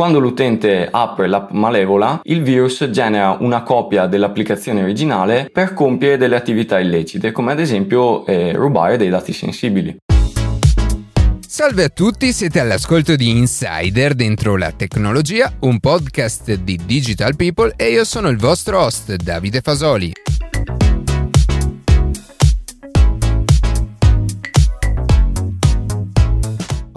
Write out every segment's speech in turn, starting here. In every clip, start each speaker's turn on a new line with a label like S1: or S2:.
S1: Quando l'utente apre l'app malevola, il virus genera una copia dell'applicazione originale per compiere delle attività illecite, come ad esempio eh, rubare dei dati sensibili.
S2: Salve a tutti, siete all'ascolto di Insider dentro la tecnologia, un podcast di Digital People e io sono il vostro host Davide Fasoli.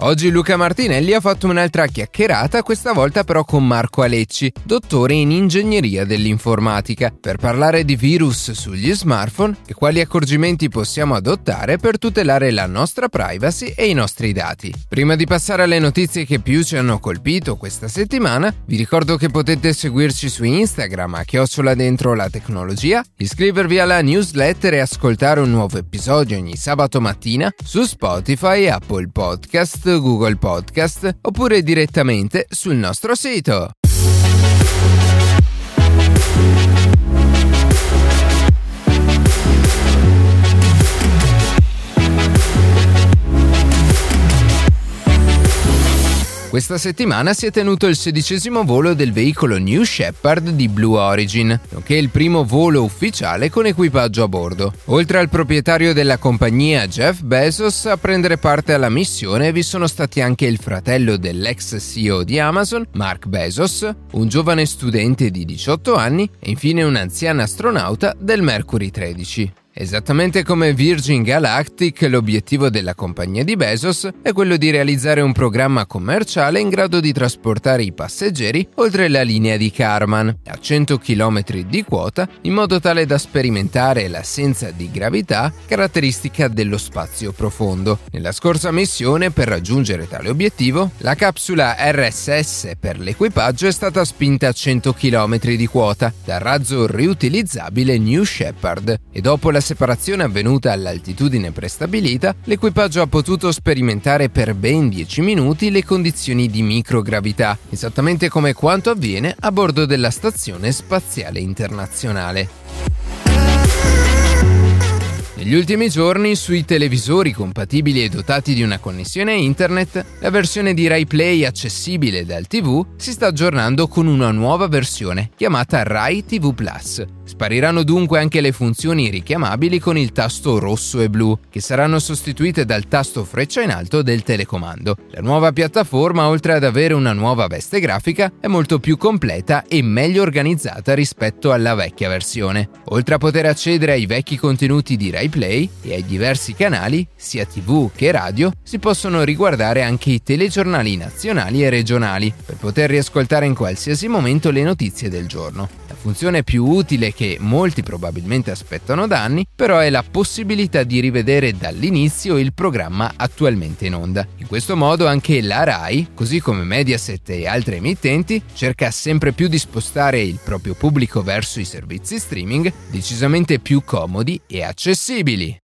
S2: Oggi Luca Martinelli ha fatto un'altra chiacchierata, questa volta però con Marco Alecci, dottore in ingegneria dell'informatica, per parlare di virus sugli smartphone e quali accorgimenti possiamo adottare per tutelare la nostra privacy e i nostri dati. Prima di passare alle notizie che più ci hanno colpito questa settimana, vi ricordo che potete seguirci su Instagram a chiocciola dentro la tecnologia, iscrivervi alla newsletter e ascoltare un nuovo episodio ogni sabato mattina su Spotify, Apple Podcast, Google Podcast oppure direttamente sul nostro sito. Questa settimana si è tenuto il sedicesimo volo del veicolo New Shepard di Blue Origin, nonché il primo volo ufficiale con equipaggio a bordo. Oltre al proprietario della compagnia Jeff Bezos a prendere parte alla missione vi sono stati anche il fratello dell'ex CEO di Amazon, Mark Bezos, un giovane studente di 18 anni e infine un'anziana astronauta del Mercury 13. Esattamente come Virgin Galactic, l'obiettivo della compagnia di Bezos è quello di realizzare un programma commerciale in grado di trasportare i passeggeri oltre la linea di Karman, a 100 km di quota, in modo tale da sperimentare l'assenza di gravità caratteristica dello spazio profondo. Nella scorsa missione, per raggiungere tale obiettivo, la capsula RSS per l'equipaggio è stata spinta a 100 km di quota dal razzo riutilizzabile New Shepard e dopo la separazione avvenuta all'altitudine prestabilita, l'equipaggio ha potuto sperimentare per ben 10 minuti le condizioni di microgravità, esattamente come quanto avviene a bordo della Stazione Spaziale Internazionale. Negli ultimi giorni sui televisori compatibili e dotati di una connessione internet, la versione di Rai Play accessibile dal TV si sta aggiornando con una nuova versione chiamata Rai TV Plus. Spariranno dunque anche le funzioni richiamabili con il tasto rosso e blu, che saranno sostituite dal tasto freccia in alto del telecomando. La nuova piattaforma, oltre ad avere una nuova veste grafica, è molto più completa e meglio organizzata rispetto alla vecchia versione. Oltre a poter accedere ai vecchi contenuti di Rai Play e ai diversi canali, sia TV che radio, si possono riguardare anche i telegiornali nazionali e regionali, per poter riascoltare in qualsiasi momento le notizie del giorno. La funzione più utile che molti probabilmente aspettano da anni, però è la possibilità di rivedere dall'inizio il programma attualmente in onda. In questo modo anche la RAI, così come Mediaset e altre emittenti, cerca sempre più di spostare il proprio pubblico verso i servizi streaming decisamente più comodi e accessibili.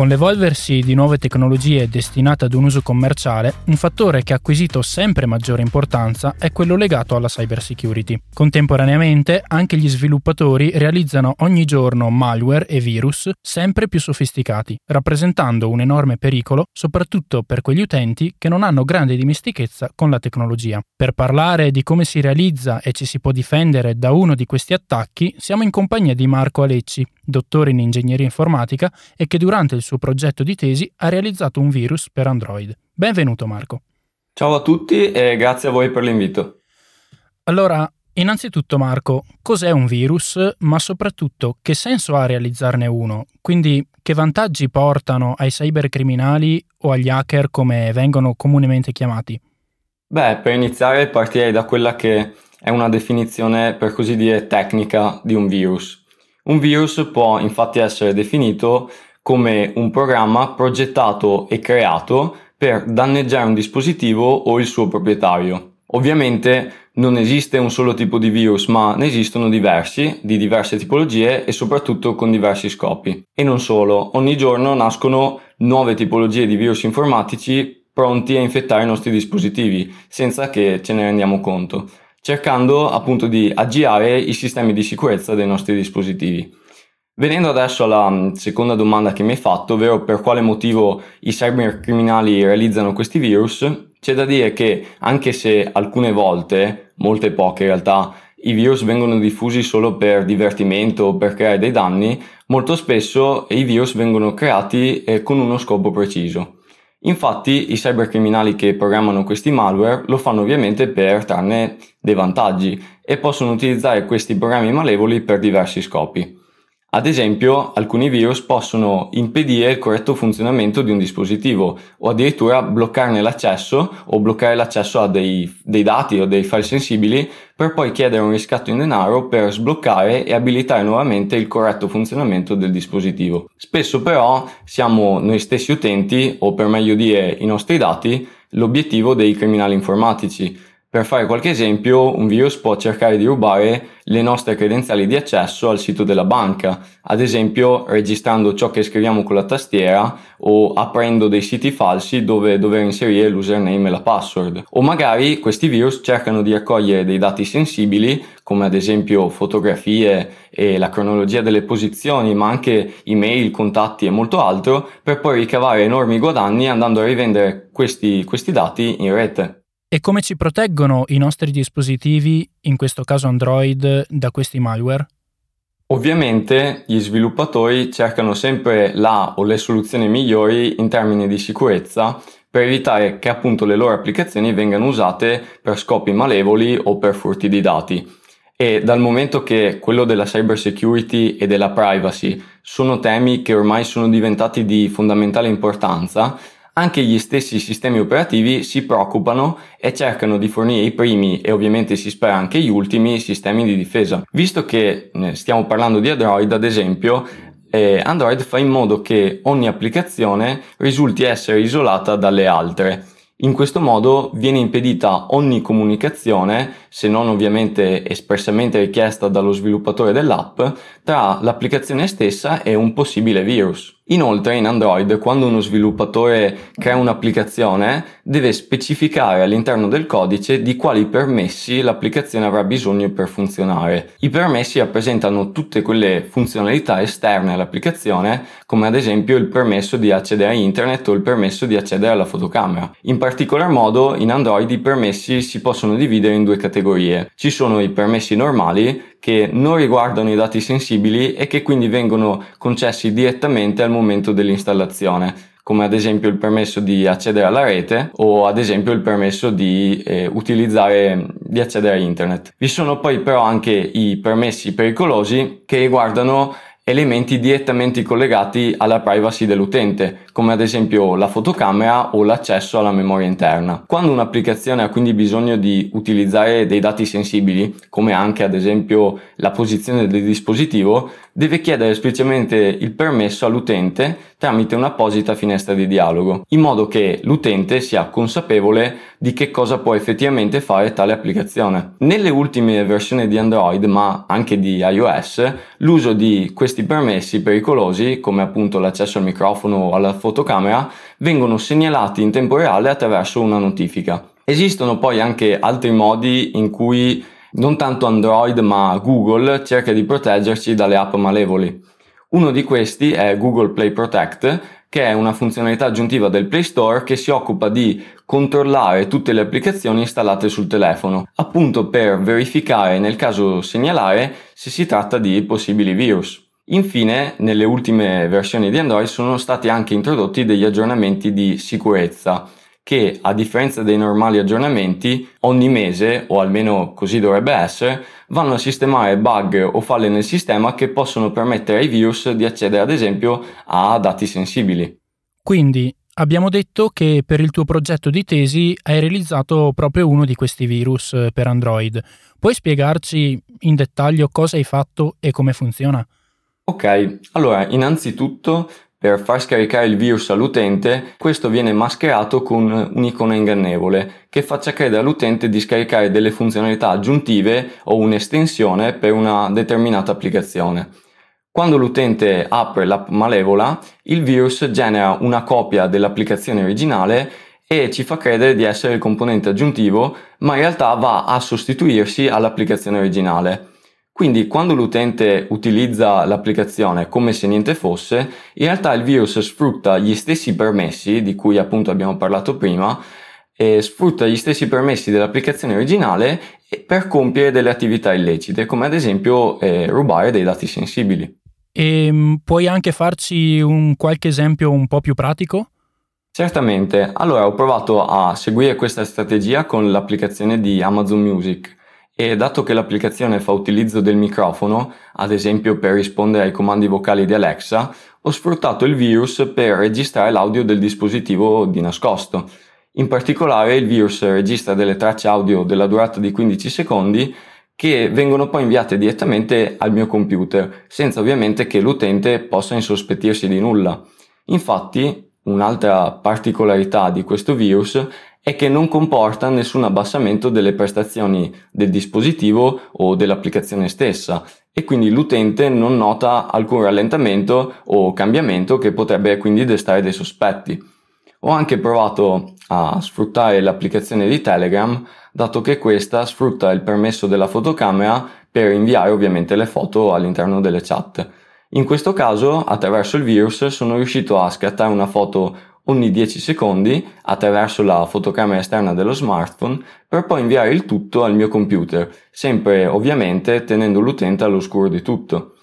S3: Con l'evolversi di nuove tecnologie destinate ad un uso commerciale, un fattore che ha acquisito sempre maggiore importanza è quello legato alla cybersecurity. Contemporaneamente, anche gli sviluppatori realizzano ogni giorno malware e virus sempre più sofisticati, rappresentando un enorme pericolo soprattutto per quegli utenti che non hanno grande dimestichezza con la tecnologia. Per parlare di come si realizza e ci si può difendere da uno di questi attacchi, siamo in compagnia di Marco Alecci, dottore in ingegneria informatica e che durante il suo progetto di tesi ha realizzato un virus per Android. Benvenuto Marco.
S1: Ciao a tutti e grazie a voi per l'invito.
S3: Allora, innanzitutto Marco, cos'è un virus, ma soprattutto che senso ha realizzarne uno? Quindi che vantaggi portano ai cybercriminali o agli hacker come vengono comunemente chiamati?
S1: Beh, per iniziare partirei da quella che è una definizione per così dire tecnica di un virus. Un virus può infatti essere definito come un programma progettato e creato per danneggiare un dispositivo o il suo proprietario. Ovviamente non esiste un solo tipo di virus, ma ne esistono diversi, di diverse tipologie e soprattutto con diversi scopi. E non solo, ogni giorno nascono nuove tipologie di virus informatici pronti a infettare i nostri dispositivi senza che ce ne rendiamo conto, cercando appunto di aggirare i sistemi di sicurezza dei nostri dispositivi. Venendo adesso alla seconda domanda che mi hai fatto, ovvero per quale motivo i cybercriminali realizzano questi virus, c'è da dire che anche se alcune volte, molte poche in realtà, i virus vengono diffusi solo per divertimento o per creare dei danni, molto spesso i virus vengono creati eh, con uno scopo preciso. Infatti i cybercriminali che programmano questi malware lo fanno ovviamente per trarne dei vantaggi e possono utilizzare questi programmi malevoli per diversi scopi. Ad esempio, alcuni virus possono impedire il corretto funzionamento di un dispositivo o addirittura bloccarne l'accesso o bloccare l'accesso a dei, dei, dati o dei file sensibili per poi chiedere un riscatto in denaro per sbloccare e abilitare nuovamente il corretto funzionamento del dispositivo. Spesso però siamo noi stessi utenti, o per meglio dire i nostri dati, l'obiettivo dei criminali informatici per fare qualche esempio, un virus può cercare di rubare le nostre credenziali di accesso al sito della banca, ad esempio registrando ciò che scriviamo con la tastiera o aprendo dei siti falsi dove dover inserire l'username e la password. O magari questi virus cercano di raccogliere dei dati sensibili, come ad esempio fotografie e la cronologia delle posizioni, ma anche email, contatti e molto altro, per poi ricavare enormi guadagni andando a rivendere questi, questi dati in rete.
S3: E come ci proteggono i nostri dispositivi, in questo caso Android, da questi malware?
S1: Ovviamente gli sviluppatori cercano sempre la o le soluzioni migliori in termini di sicurezza per evitare che appunto le loro applicazioni vengano usate per scopi malevoli o per furti di dati. E dal momento che quello della cyber security e della privacy sono temi che ormai sono diventati di fondamentale importanza, anche gli stessi sistemi operativi si preoccupano e cercano di fornire i primi e ovviamente si spera anche gli ultimi sistemi di difesa. Visto che eh, stiamo parlando di Android, ad esempio, eh, Android fa in modo che ogni applicazione risulti essere isolata dalle altre. In questo modo viene impedita ogni comunicazione, se non ovviamente espressamente richiesta dallo sviluppatore dell'app, tra l'applicazione stessa e un possibile virus. Inoltre in Android quando uno sviluppatore crea un'applicazione deve specificare all'interno del codice di quali permessi l'applicazione avrà bisogno per funzionare. I permessi rappresentano tutte quelle funzionalità esterne all'applicazione come ad esempio il permesso di accedere a internet o il permesso di accedere alla fotocamera. In particolar modo in Android i permessi si possono dividere in due categorie. Ci sono i permessi normali che non riguardano i dati sensibili e che quindi vengono concessi direttamente al momento dell'installazione come ad esempio il permesso di accedere alla rete o ad esempio il permesso di eh, utilizzare di accedere a internet. Vi sono poi però anche i permessi pericolosi che riguardano elementi direttamente collegati alla privacy dell'utente, come ad esempio la fotocamera o l'accesso alla memoria interna. Quando un'applicazione ha quindi bisogno di utilizzare dei dati sensibili, come anche ad esempio la posizione del dispositivo, deve chiedere esplicitamente il permesso all'utente tramite un'apposita finestra di dialogo, in modo che l'utente sia consapevole di che cosa può effettivamente fare tale applicazione. Nelle ultime versioni di Android, ma anche di iOS, l'uso di questi permessi pericolosi, come appunto l'accesso al microfono o alla fotocamera, vengono segnalati in tempo reale attraverso una notifica. Esistono poi anche altri modi in cui non tanto Android ma Google cerca di proteggerci dalle app malevoli. Uno di questi è Google Play Protect, che è una funzionalità aggiuntiva del Play Store che si occupa di controllare tutte le applicazioni installate sul telefono, appunto per verificare nel caso segnalare se si tratta di possibili virus. Infine, nelle ultime versioni di Android sono stati anche introdotti degli aggiornamenti di sicurezza che a differenza dei normali aggiornamenti ogni mese, o almeno così dovrebbe essere, vanno a sistemare bug o falle nel sistema che possono permettere ai virus di accedere ad esempio a dati sensibili.
S3: Quindi abbiamo detto che per il tuo progetto di tesi hai realizzato proprio uno di questi virus eh, per Android. Puoi spiegarci in dettaglio cosa hai fatto e come funziona?
S1: Ok, allora innanzitutto per far scaricare il virus all'utente, questo viene mascherato con un'icona ingannevole che faccia credere all'utente di scaricare delle funzionalità aggiuntive o un'estensione per una determinata applicazione. Quando l'utente apre l'app malevola, il virus genera una copia dell'applicazione originale e ci fa credere di essere il componente aggiuntivo, ma in realtà va a sostituirsi all'applicazione originale. Quindi quando l'utente utilizza l'applicazione come se niente fosse, in realtà il virus sfrutta gli stessi permessi di cui appunto abbiamo parlato prima, e sfrutta gli stessi permessi dell'applicazione originale per compiere delle attività illecite, come ad esempio eh, rubare dei dati sensibili.
S3: E mm, puoi anche farci un qualche esempio un po' più pratico?
S1: Certamente, allora ho provato a seguire questa strategia con l'applicazione di Amazon Music e dato che l'applicazione fa utilizzo del microfono, ad esempio per rispondere ai comandi vocali di Alexa, ho sfruttato il virus per registrare l'audio del dispositivo di nascosto. In particolare il virus registra delle tracce audio della durata di 15 secondi che vengono poi inviate direttamente al mio computer, senza ovviamente che l'utente possa insospettirsi di nulla. Infatti, un'altra particolarità di questo virus è che non comporta nessun abbassamento delle prestazioni del dispositivo o dell'applicazione stessa e quindi l'utente non nota alcun rallentamento o cambiamento che potrebbe quindi destare dei sospetti. Ho anche provato a sfruttare l'applicazione di Telegram, dato che questa sfrutta il permesso della fotocamera per inviare ovviamente le foto all'interno delle chat. In questo caso, attraverso il virus, sono riuscito a scattare una foto ogni 10 secondi attraverso la fotocamera esterna dello smartphone per poi inviare il tutto al mio computer, sempre ovviamente tenendo l'utente all'oscuro di tutto.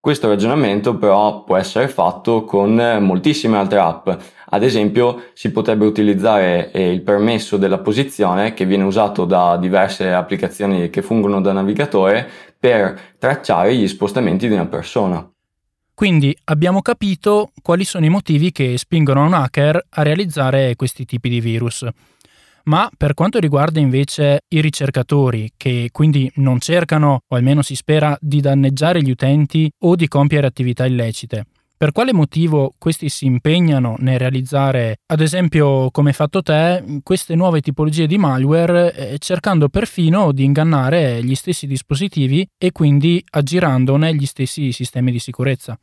S1: Questo ragionamento però può essere fatto con moltissime altre app, ad esempio si potrebbe utilizzare eh, il permesso della posizione che viene usato da diverse applicazioni che fungono da navigatore per tracciare gli spostamenti di una persona.
S3: Quindi abbiamo capito quali sono i motivi che spingono un hacker a realizzare questi tipi di virus. Ma per quanto riguarda invece i ricercatori, che quindi non cercano, o almeno si spera, di danneggiare gli utenti o di compiere attività illecite, per quale motivo questi si impegnano nel realizzare, ad esempio, come hai fatto te, queste nuove tipologie di malware, eh, cercando perfino di ingannare gli stessi dispositivi e quindi aggirandone gli stessi sistemi di sicurezza?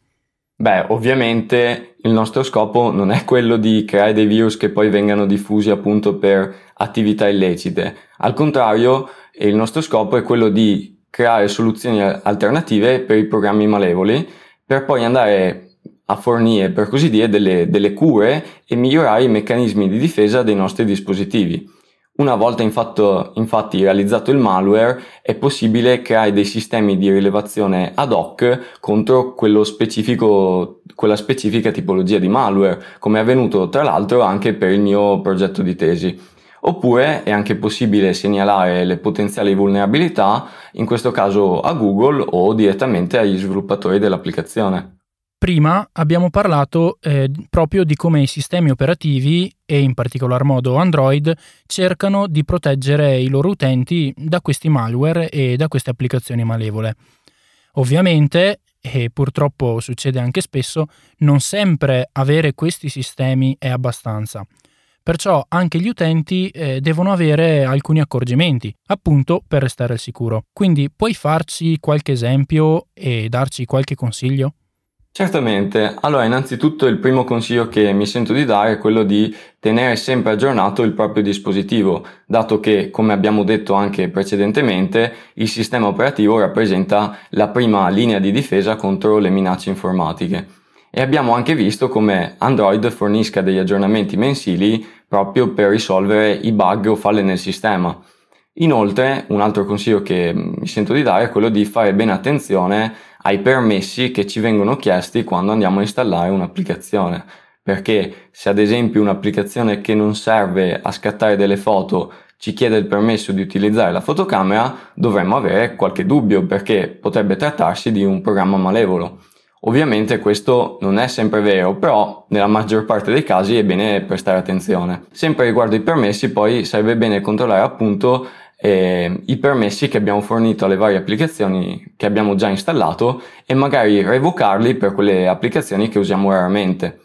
S1: Beh, ovviamente il nostro scopo non è quello di creare dei virus che poi vengano diffusi appunto per attività illecite. Al contrario, il nostro scopo è quello di creare soluzioni alternative per i programmi malevoli per poi andare a fornire, per così dire, delle, delle cure e migliorare i meccanismi di difesa dei nostri dispositivi. Una volta infatto, infatti realizzato il malware è possibile creare dei sistemi di rilevazione ad hoc contro quella specifica tipologia di malware, come è avvenuto tra l'altro anche per il mio progetto di tesi. Oppure è anche possibile segnalare le potenziali vulnerabilità, in questo caso a Google o direttamente agli sviluppatori dell'applicazione.
S3: Prima abbiamo parlato eh, proprio di come i sistemi operativi e in particolar modo Android cercano di proteggere i loro utenti da questi malware e da queste applicazioni malevole. Ovviamente, e purtroppo succede anche spesso, non sempre avere questi sistemi è abbastanza. Perciò anche gli utenti eh, devono avere alcuni accorgimenti, appunto per restare al sicuro. Quindi puoi farci qualche esempio e darci qualche consiglio?
S1: Certamente, allora innanzitutto il primo consiglio che mi sento di dare è quello di tenere sempre aggiornato il proprio dispositivo, dato che, come abbiamo detto anche precedentemente, il sistema operativo rappresenta la prima linea di difesa contro le minacce informatiche. E abbiamo anche visto come Android fornisca degli aggiornamenti mensili proprio per risolvere i bug o falle nel sistema. Inoltre, un altro consiglio che mi sento di dare è quello di fare bene attenzione ai permessi che ci vengono chiesti quando andiamo a installare un'applicazione. Perché se ad esempio un'applicazione che non serve a scattare delle foto ci chiede il permesso di utilizzare la fotocamera, dovremmo avere qualche dubbio perché potrebbe trattarsi di un programma malevolo. Ovviamente questo non è sempre vero, però nella maggior parte dei casi è bene prestare attenzione. Sempre riguardo i permessi, poi sarebbe bene controllare appunto eh, i permessi che abbiamo fornito alle varie applicazioni che abbiamo già installato e magari revocarli per quelle applicazioni che usiamo raramente.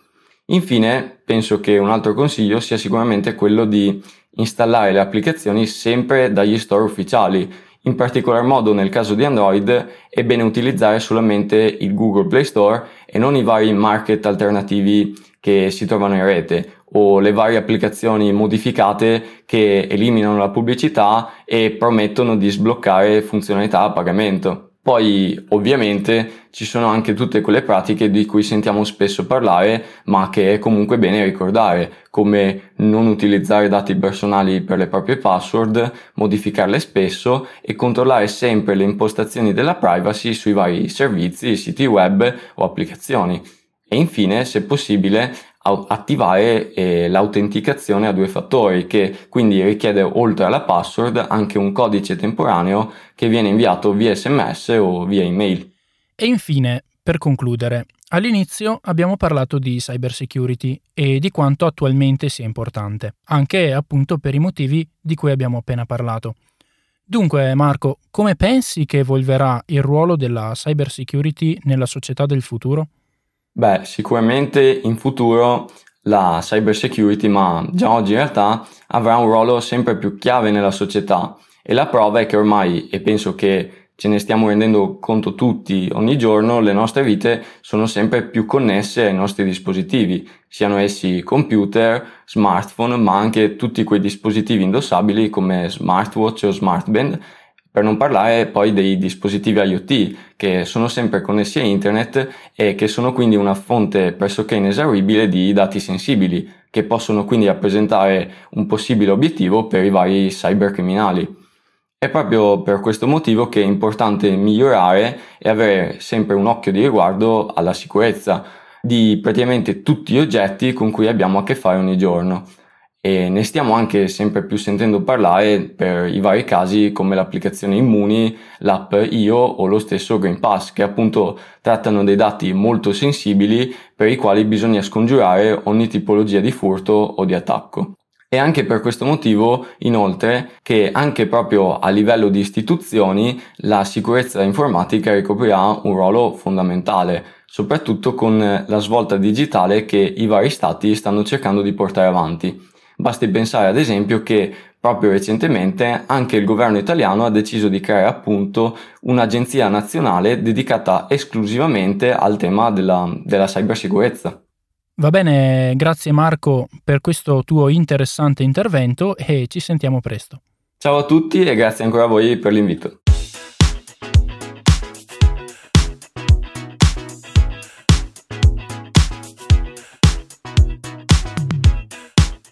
S1: Infine, penso che un altro consiglio sia sicuramente quello di installare le applicazioni sempre dagli store ufficiali. In particolar modo nel caso di Android è bene utilizzare solamente il Google Play Store e non i vari market alternativi che si trovano in rete o le varie applicazioni modificate che eliminano la pubblicità e promettono di sbloccare funzionalità a pagamento. Poi ovviamente ci sono anche tutte quelle pratiche di cui sentiamo spesso parlare, ma che è comunque bene ricordare, come non utilizzare dati personali per le proprie password, modificarle spesso e controllare sempre le impostazioni della privacy sui vari servizi, siti web o applicazioni. E infine, se possibile, attivare eh, l'autenticazione a due fattori che quindi richiede oltre alla password anche un codice temporaneo che viene inviato via sms o via email.
S3: E infine, per concludere, all'inizio abbiamo parlato di cybersecurity e di quanto attualmente sia importante, anche appunto per i motivi di cui abbiamo appena parlato. Dunque, Marco, come pensi che evolverà il ruolo della cybersecurity nella società del futuro?
S1: Beh, sicuramente in futuro la cyber security, ma già oggi in realtà avrà un ruolo sempre più chiave nella società. E la prova è che ormai, e penso che ce ne stiamo rendendo conto tutti ogni giorno, le nostre vite sono sempre più connesse ai nostri dispositivi, siano essi computer, smartphone, ma anche tutti quei dispositivi indossabili come smartwatch o smartband per non parlare poi dei dispositivi IoT che sono sempre connessi a internet e che sono quindi una fonte pressoché inesauribile di dati sensibili che possono quindi rappresentare un possibile obiettivo per i vari cybercriminali. È proprio per questo motivo che è importante migliorare e avere sempre un occhio di riguardo alla sicurezza di praticamente tutti gli oggetti con cui abbiamo a che fare ogni giorno e ne stiamo anche sempre più sentendo parlare per i vari casi come l'applicazione Immuni, l'app Io o lo stesso Green Pass che appunto trattano dei dati molto sensibili per i quali bisogna scongiurare ogni tipologia di furto o di attacco. E anche per questo motivo, inoltre, che anche proprio a livello di istituzioni la sicurezza informatica ricoprirà un ruolo fondamentale, soprattutto con la svolta digitale che i vari stati stanno cercando di portare avanti. Basti pensare ad esempio che proprio recentemente anche il governo italiano ha deciso di creare appunto un'agenzia nazionale dedicata esclusivamente al tema della, della cybersicurezza.
S3: Va bene, grazie Marco per questo tuo interessante intervento e ci sentiamo presto.
S1: Ciao a tutti e grazie ancora a voi per l'invito.